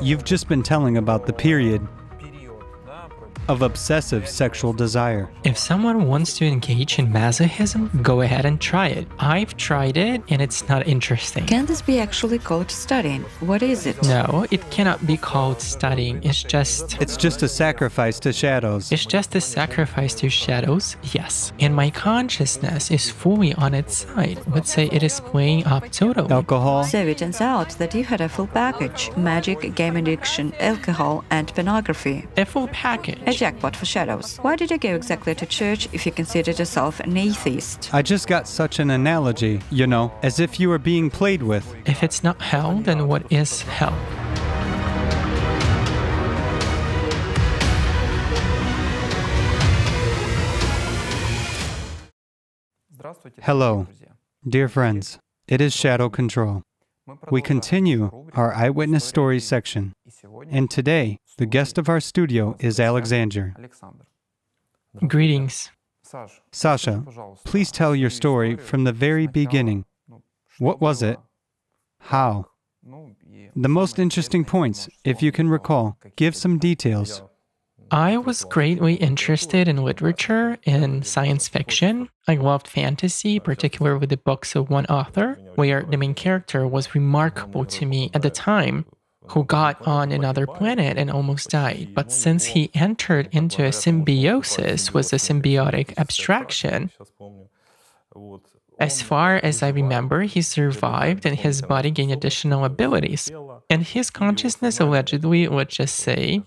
You've just been telling about the period of obsessive sexual desire. If someone wants to engage in masochism, go ahead and try it. I've tried it and it's not interesting. Can this be actually called studying? What is it? No, it cannot be called studying. It's just. It's just a sacrifice to shadows. It's just a sacrifice to shadows, yes. And my consciousness is fully on its side. Let's say it is playing up totally. Alcohol, So it turns out that you had a full package magic, game addiction, alcohol, and pornography. A full package. A jackpot for shadows. Why did you go exactly to church if you considered yourself an atheist? I just got such an analogy, you know, as if you were being played with. If it's not hell, then what is hell? Hello, dear friends. It is Shadow Control. We continue our eyewitness stories section, and today the guest of our studio is Alexander. Greetings. Sasha, please tell your story from the very beginning. What was it? How? The most interesting points, if you can recall. Give some details. I was greatly interested in literature and science fiction. I loved fantasy, particularly with the books of one author, where the main character was remarkable to me at the time, who got on another planet and almost died. But since he entered into a symbiosis with a symbiotic abstraction, as far as I remember, he survived and his body gained additional abilities. And his consciousness allegedly, let's just say,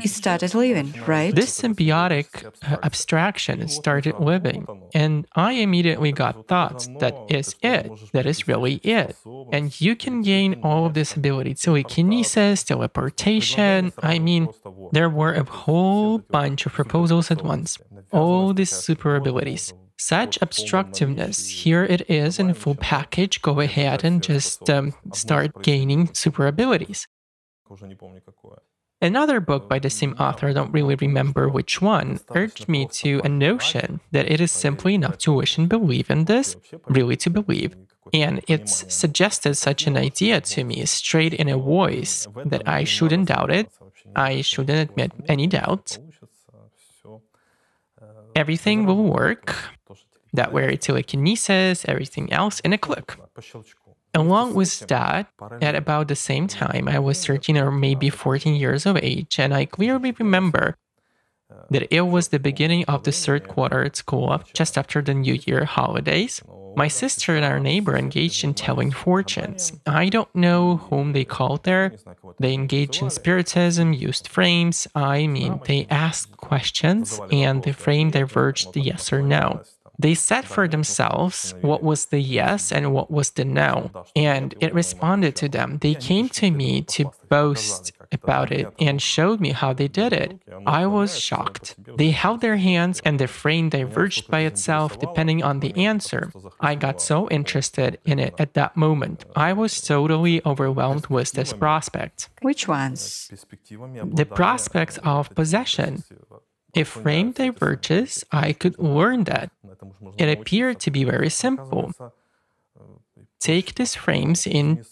He started living, right? this symbiotic uh, abstraction started living. And I immediately got thoughts that is it, that is really it. And you can gain all of this ability telekinesis, teleportation. I mean, there were a whole bunch of proposals at once, all these super abilities. Such obstructiveness, here it is in a full package. Go ahead and just um, start gaining super abilities. Another book by the same author, I don't really remember which one, urged me to a notion that it is simply enough to wish and believe in this, really to believe. And it's suggested such an idea to me straight in a voice that I shouldn't doubt it, I shouldn't admit any doubt. Everything will work. That way, telekinesis, everything else in a click. Along with that, at about the same time, I was 13 or maybe 14 years of age, and I clearly remember that it was the beginning of the third quarter at school, just after the New Year holidays. My sister and our neighbor engaged in telling fortunes. I don't know whom they called there. They engaged in spiritism, used frames. I mean, they asked questions, and the frame diverged yes or no. They said for themselves what was the yes and what was the no, and it responded to them. They came to me to boast about it and showed me how they did it. I was shocked. They held their hands and the frame diverged by itself depending on the answer. I got so interested in it at that moment. I was totally overwhelmed with this prospect. Which ones? The prospects of possession. If frame diverges, I could learn that. It appeared to be very simple. Take these frames in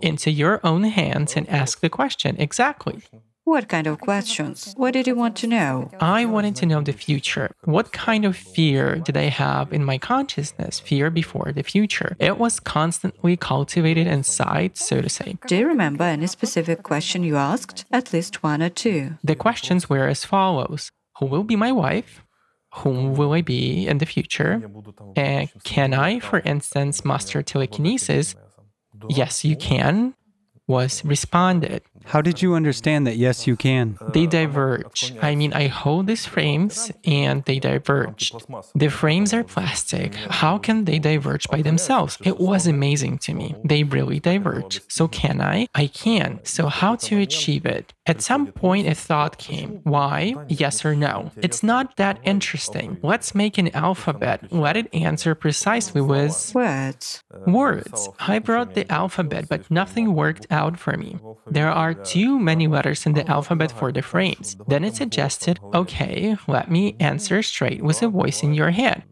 into your own hands and ask the question exactly. What kind of questions? What did you want to know? I wanted to know the future. What kind of fear did I have in my consciousness? Fear before the future. It was constantly cultivated inside, so to say. Do you remember any specific question you asked? At least one or two. The questions were as follows Who will be my wife? Whom will I be in the future? And eh, can I, for instance, master telekinesis? Yes, you can, was responded. How did you understand that yes, you can? They diverge. I mean, I hold these frames and they diverge. The frames are plastic. How can they diverge by themselves? It was amazing to me. They really diverge. So, can I? I can. So, how to achieve it? At some point, a thought came. Why? Yes or no? It's not that interesting. Let's make an alphabet. Let it answer precisely with Words. words. I brought the alphabet, but nothing worked out for me. There are too many letters in the alphabet for the frames. Then it suggested, okay, let me answer straight with a voice in your head.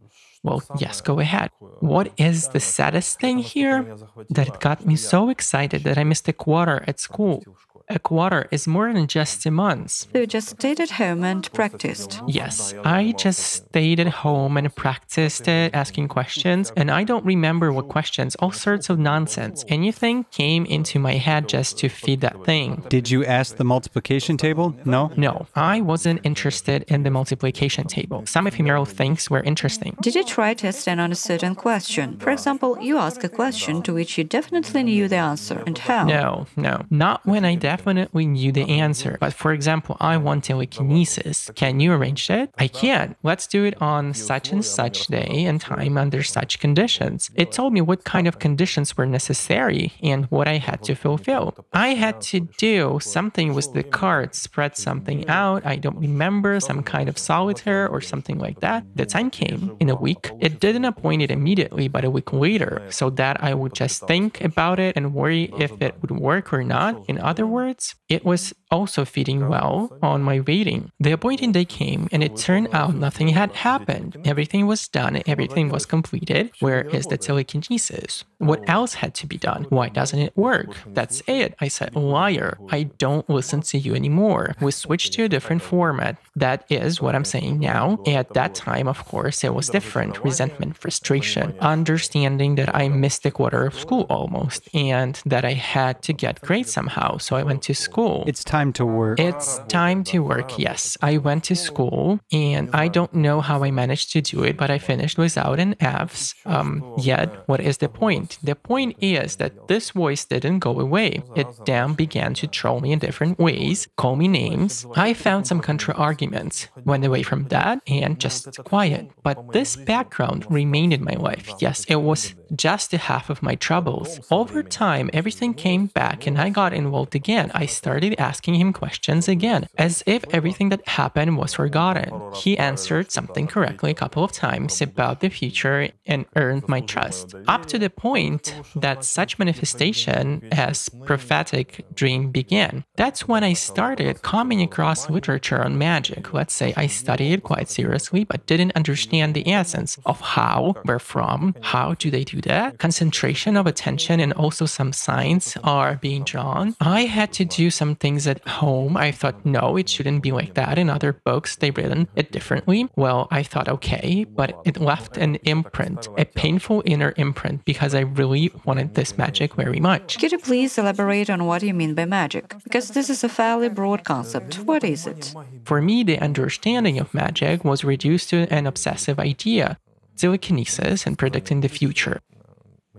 Well, yes, go ahead. What is the saddest thing here? That it got me so excited that I missed a quarter at school a quarter is more than just a month. You just stayed at home and practiced? Yes, I just stayed at home and practiced it, asking questions, and I don't remember what questions, all sorts of nonsense. Anything came into my head just to feed that thing. Did you ask the multiplication table? No? No, I wasn't interested in the multiplication table. Some ephemeral things were interesting. Did you try to stand on a certain question? For example, you ask a question to which you definitely knew the answer, and how? No, no, not when I definitely definitely knew the answer. But for example, I want telekinesis. Can you arrange it? I can. Let's do it on such and such day and time under such conditions. It told me what kind of conditions were necessary and what I had to fulfill. I had to do something with the cards, spread something out. I don't remember, some kind of solitaire or something like that. The time came in a week. It didn't appoint it immediately, but a week later, so that I would just think about it and worry if it would work or not. In other words, it was also feeding well on my waiting. The appointing day came, and it turned out nothing had happened. Everything was done, everything was completed. Where is the telekinesis? What else had to be done? Why doesn't it work? That's it. I said, liar. I don't listen to you anymore. We switched to a different format. That is what I'm saying now. At that time, of course, it was different. Resentment, frustration, understanding that I missed a quarter of school almost, and that I had to get grades somehow. So I went to school. It's time to work. It's time to work, yes. I went to school and I don't know how I managed to do it, but I finished without an F's. Um, yet, what is the point? The point is that this voice didn't go away. It then began to troll me in different ways, call me names. I found some contra arguments, went away from that, and just quiet. But this background remained in my life. Yes, it was just a half of my troubles. Over time, everything came back and I got involved again. I started asking him questions again, as if everything that happened was forgotten. He answered something correctly a couple of times about the future and earned my trust, up to the point that such manifestation as prophetic dream began. That's when I started coming across literature on magic. Let's say I studied it quite seriously, but didn't understand the essence of how, where from, how do they do that, concentration of attention and also some signs are being drawn. I had to do some things at home. I thought, no, it shouldn't be like that. In other books, they've written it differently. Well, I thought, okay, but it left an imprint, a painful inner imprint, because I really wanted this magic very much. Could you please elaborate on what you mean by magic? Because this is a fairly broad concept. What is it? For me, the understanding of magic was reduced to an obsessive idea telekinesis and predicting the future.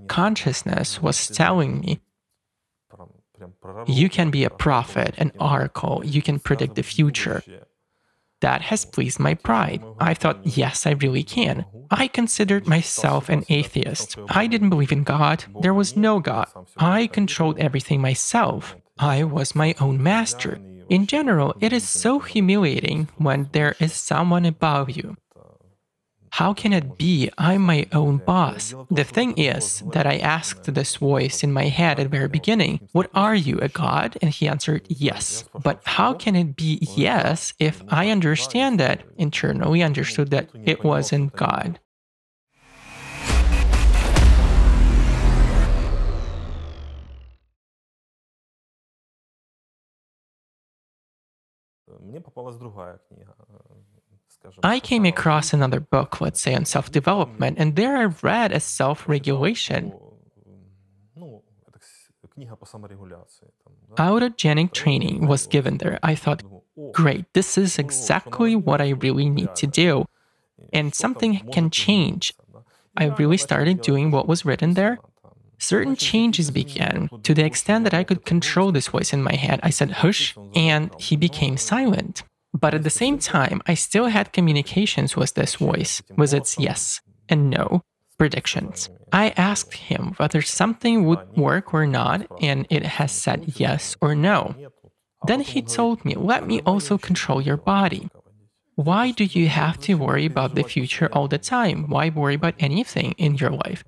Consciousness was telling me you can be a prophet, an oracle, you can predict the future. That has pleased my pride. I thought, yes, I really can. I considered myself an atheist. I didn't believe in God. There was no God. I controlled everything myself. I was my own master. In general, it is so humiliating when there is someone above you. How can it be I'm my own boss? The thing is that I asked this voice in my head at the very beginning, What are you, a god? And he answered, Yes. But how can it be yes if I understand that, internally understood that it wasn't God? Мне попалась другая книга. I came across another book, let's say, on self development, and there I read a self regulation. Autogenic training was given there. I thought, great, this is exactly what I really need to do. And something can change. I really started doing what was written there. Certain changes began to the extent that I could control this voice in my head. I said, hush, and he became silent. But at the same time, I still had communications with this voice, with its yes and no predictions. I asked him whether something would work or not, and it has said yes or no. Then he told me, let me also control your body. Why do you have to worry about the future all the time? Why worry about anything in your life?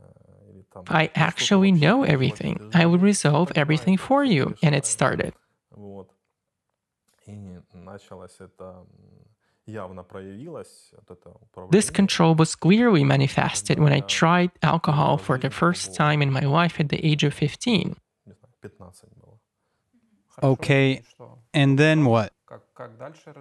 I actually know everything. I will resolve everything for you. And it started. This control was clearly manifested when I tried alcohol for the first time in my life at the age of 15. Okay, and then what?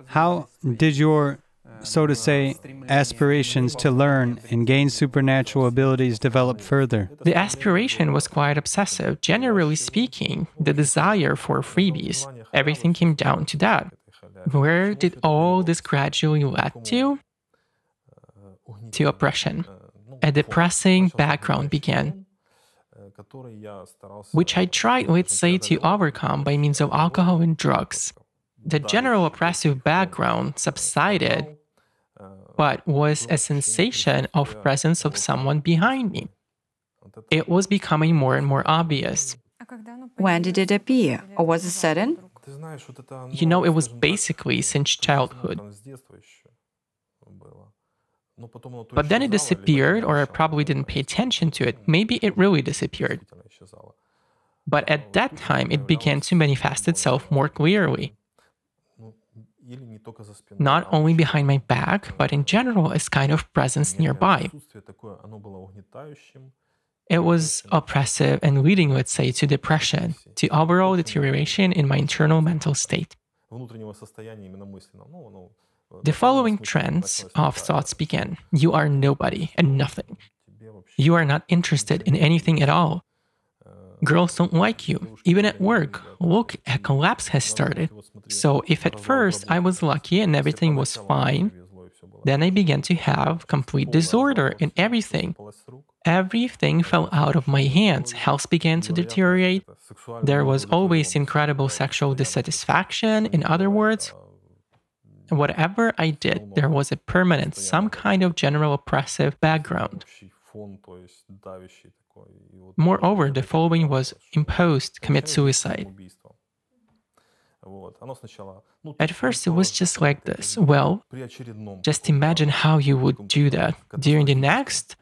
How did your, so to say, aspirations to learn and gain supernatural abilities develop further? The aspiration was quite obsessive. Generally speaking, the desire for freebies, everything came down to that. Where did all this gradually lead to? To oppression. A depressing background began, which I tried, let's say, to overcome by means of alcohol and drugs. The general oppressive background subsided, but was a sensation of presence of someone behind me. It was becoming more and more obvious. When did it appear, or was it sudden? You know, it was basically since childhood. But then it disappeared, or I probably didn't pay attention to it. Maybe it really disappeared. But at that time, it began to manifest itself more clearly. Not only behind my back, but in general, as kind of presence nearby. It was oppressive and leading, let's say, to depression, to overall deterioration in my internal mental state. The following trends of thoughts began You are nobody and nothing. You are not interested in anything at all. Girls don't like you, even at work. Look, a collapse has started. So, if at first I was lucky and everything was fine, then I began to have complete disorder in everything. Everything fell out of my hands. Health began to deteriorate. There was always incredible sexual dissatisfaction. In other words, whatever I did, there was a permanent, some kind of general oppressive background. Moreover, the following was imposed commit suicide. At first, it was just like this. Well, just imagine how you would do that. During the next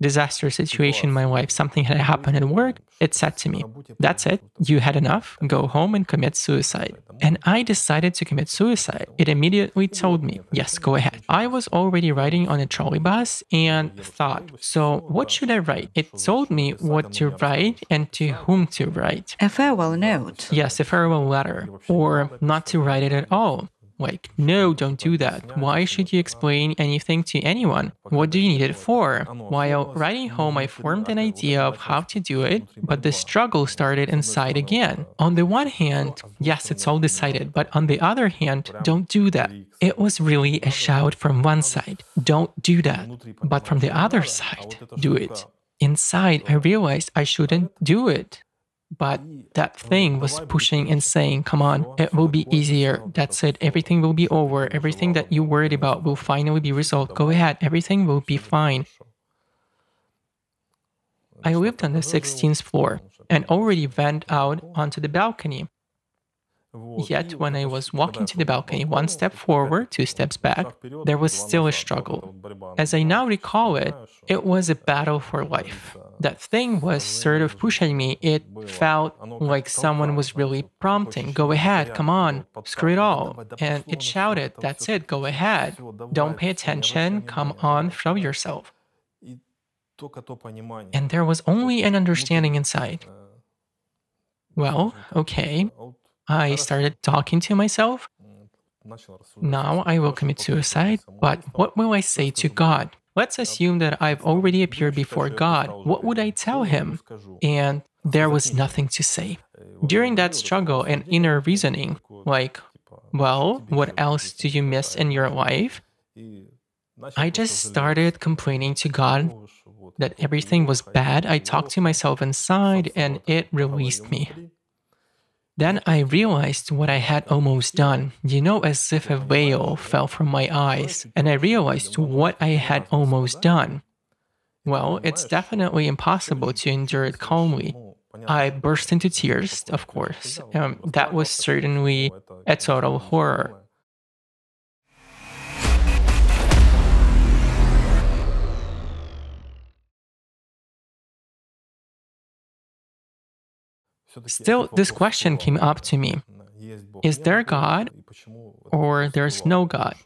disaster situation my wife something had happened at work, it said to me, That's it, you had enough, go home and commit suicide. And I decided to commit suicide. It immediately told me, Yes, go ahead. I was already riding on a trolley bus and thought, So what should I write? It told me what to write and to whom to write. A farewell note. Yes, a farewell letter. Or not to write it at all. Like, no, don't do that. Why should you explain anything to anyone? What do you need it for? While writing home, I formed an idea of how to do it, but the struggle started inside again. On the one hand, yes, it's all decided, but on the other hand, don't do that. It was really a shout from one side, don't do that. But from the other side, do it. Inside, I realized I shouldn't do it. But that thing was pushing and saying, Come on, it will be easier. That's it. Everything will be over. Everything that you worried about will finally be resolved. Go ahead. Everything will be fine. I lived on the 16th floor and already went out onto the balcony. Yet, when I was walking to the balcony, one step forward, two steps back, there was still a struggle. As I now recall it, it was a battle for life. That thing was sort of pushing me. It felt like someone was really prompting, Go ahead, come on, screw it all. And it shouted, That's it, go ahead. Don't pay attention, come on, show yourself. And there was only an understanding inside. Well, okay, I started talking to myself. Now I will commit suicide, but what will I say to God? Let's assume that I've already appeared before God. What would I tell him? And there was nothing to say. During that struggle and inner reasoning, like, well, what else do you miss in your life? I just started complaining to God that everything was bad. I talked to myself inside and it released me. Then I realized what I had almost done, you know, as if a veil fell from my eyes, and I realized what I had almost done. Well, it's definitely impossible to endure it calmly. I burst into tears, of course. Um, that was certainly a total horror. Still, this question came up to me Is there God or there's no God?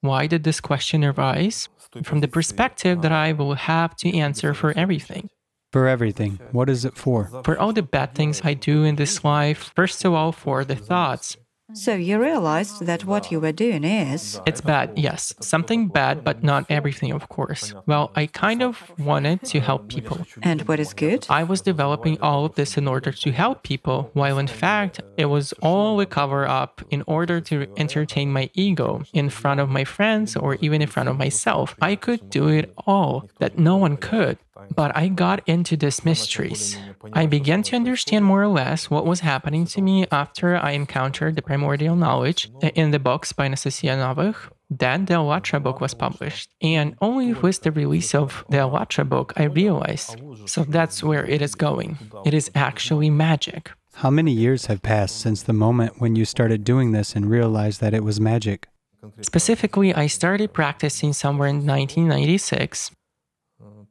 Why did this question arise? From the perspective that I will have to answer for everything. For everything. What is it for? For all the bad things I do in this life, first of all, for the thoughts, so you realized that what you were doing is. It's bad, yes. Something bad, but not everything, of course. Well, I kind of wanted to help people. And what is good? I was developing all of this in order to help people, while in fact, it was all a cover up in order to entertain my ego in front of my friends or even in front of myself. I could do it all that no one could. But I got into these mysteries. I began to understand more or less what was happening to me after I encountered the primordial knowledge in the books by Anastasia Novykh. Then the Allatra book was published, and only with the release of the Allatra book I realized. So that's where it is going. It is actually magic. How many years have passed since the moment when you started doing this and realized that it was magic? Specifically, I started practicing somewhere in 1996,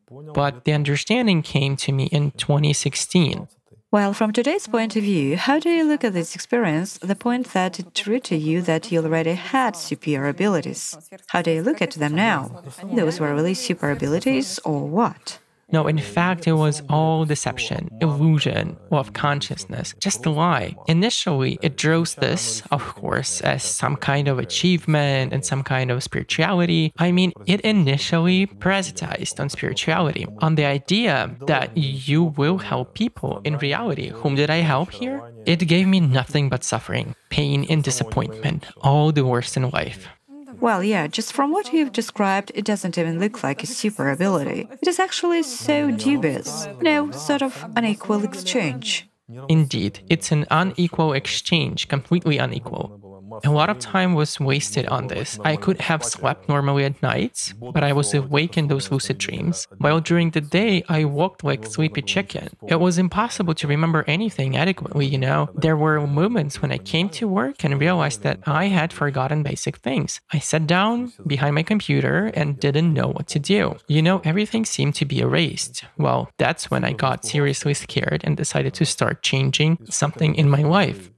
but the understanding came to me in 2016. Well, from today's point of view, how do you look at this experience, the point that it true to you that you already had superior abilities? How do you look at them now? Those were really super abilities or what? No, in fact, it was all deception, illusion of consciousness, just a lie. Initially, it draws this, of course, as some kind of achievement and some kind of spirituality. I mean, it initially parasitized on spirituality, on the idea that you will help people. In reality, whom did I help here? It gave me nothing but suffering, pain, and disappointment, all the worst in life. Well, yeah, just from what you've described, it doesn't even look like a super ability. It is actually so dubious. No, sort of unequal exchange. Indeed, it's an unequal exchange, completely unequal. A lot of time was wasted on this. I could have slept normally at nights, but I was awake in those lucid dreams, while during the day I walked like sleepy chicken. It was impossible to remember anything adequately, you know. There were moments when I came to work and realized that I had forgotten basic things. I sat down behind my computer and didn't know what to do. You know, everything seemed to be erased. Well, that's when I got seriously scared and decided to start changing something in my life.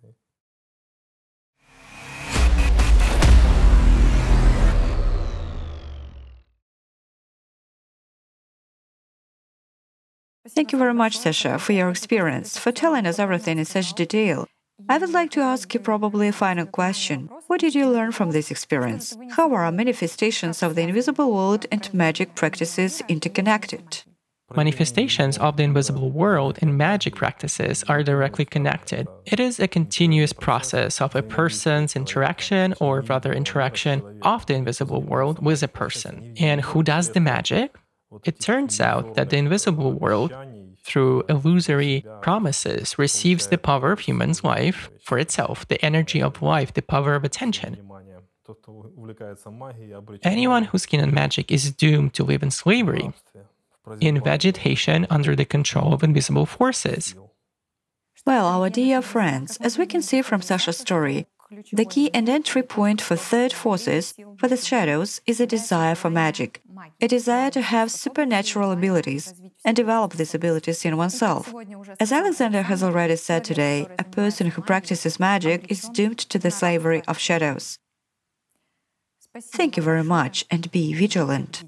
Thank you very much, Sasha, for your experience, for telling us everything in such detail. I would like to ask you probably a final question. What did you learn from this experience? How are manifestations of the invisible world and magic practices interconnected? Manifestations of the invisible world and magic practices are directly connected. It is a continuous process of a person's interaction, or rather, interaction of the invisible world with a person. And who does the magic? It turns out that the invisible world, through illusory promises, receives the power of human's life for itself, the energy of life, the power of attention. Anyone who's keen on magic is doomed to live in slavery, in vegetation under the control of invisible forces. Well, our dear friends, as we can see from Sasha's story, the key and entry point for third forces, for the shadows, is a desire for magic, a desire to have supernatural abilities and develop these abilities in oneself. As Alexander has already said today, a person who practices magic is doomed to the slavery of shadows. Thank you very much and be vigilant.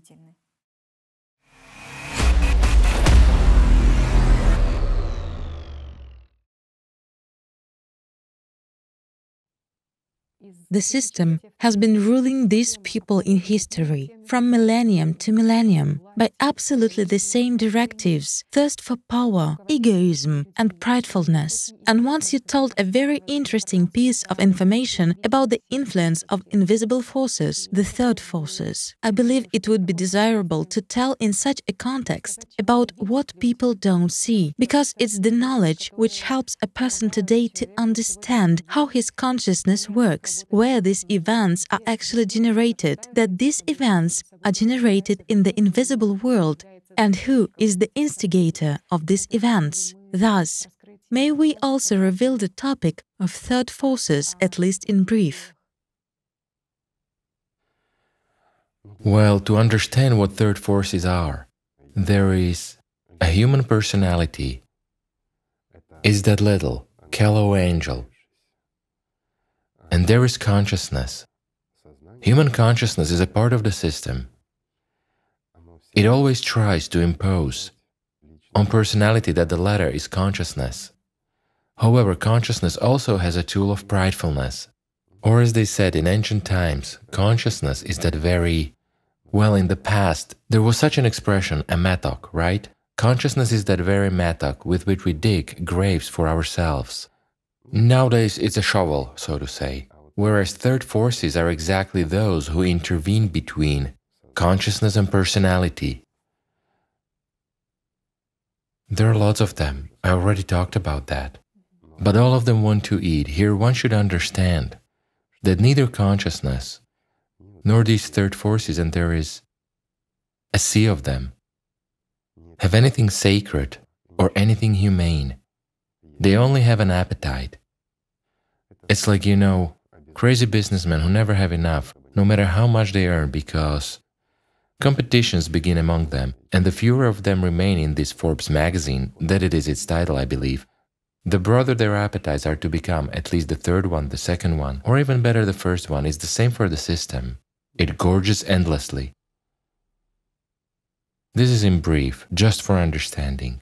The system has been ruling these people in history from millennium to millennium by absolutely the same directives thirst for power, egoism, and pridefulness. And once you told a very interesting piece of information about the influence of invisible forces, the third forces, I believe it would be desirable to tell in such a context about what people don't see, because it's the knowledge which helps a person today to understand how his consciousness works, where these events are actually generated, that these events are generated in the invisible world, and who is the instigator of these events. Thus, may we also reveal the topic of third forces, at least in brief. Well, to understand what third forces are, there is a human personality, is that little, callow angel, and there is consciousness, Human consciousness is a part of the system. It always tries to impose on personality that the latter is consciousness. However, consciousness also has a tool of pridefulness. Or as they said in ancient times, consciousness is that very well, in the past, there was such an expression, a mattock, right? Consciousness is that very mattock with which we dig graves for ourselves. Nowadays, it's a shovel, so to say, whereas third forces are exactly those who intervene between consciousness and personality. There are lots of them, I already talked about that. But all of them want to eat. Here, one should understand that neither consciousness nor these third forces, and there is a sea of them, have anything sacred or anything humane. They only have an appetite. It's like, you know, crazy businessmen who never have enough, no matter how much they earn, because competitions begin among them, and the fewer of them remain in this Forbes magazine, that it is its title, I believe, the broader their appetites are to become, at least the third one, the second one, or even better, the first one, is the same for the system. It gorges endlessly. This is in brief, just for understanding.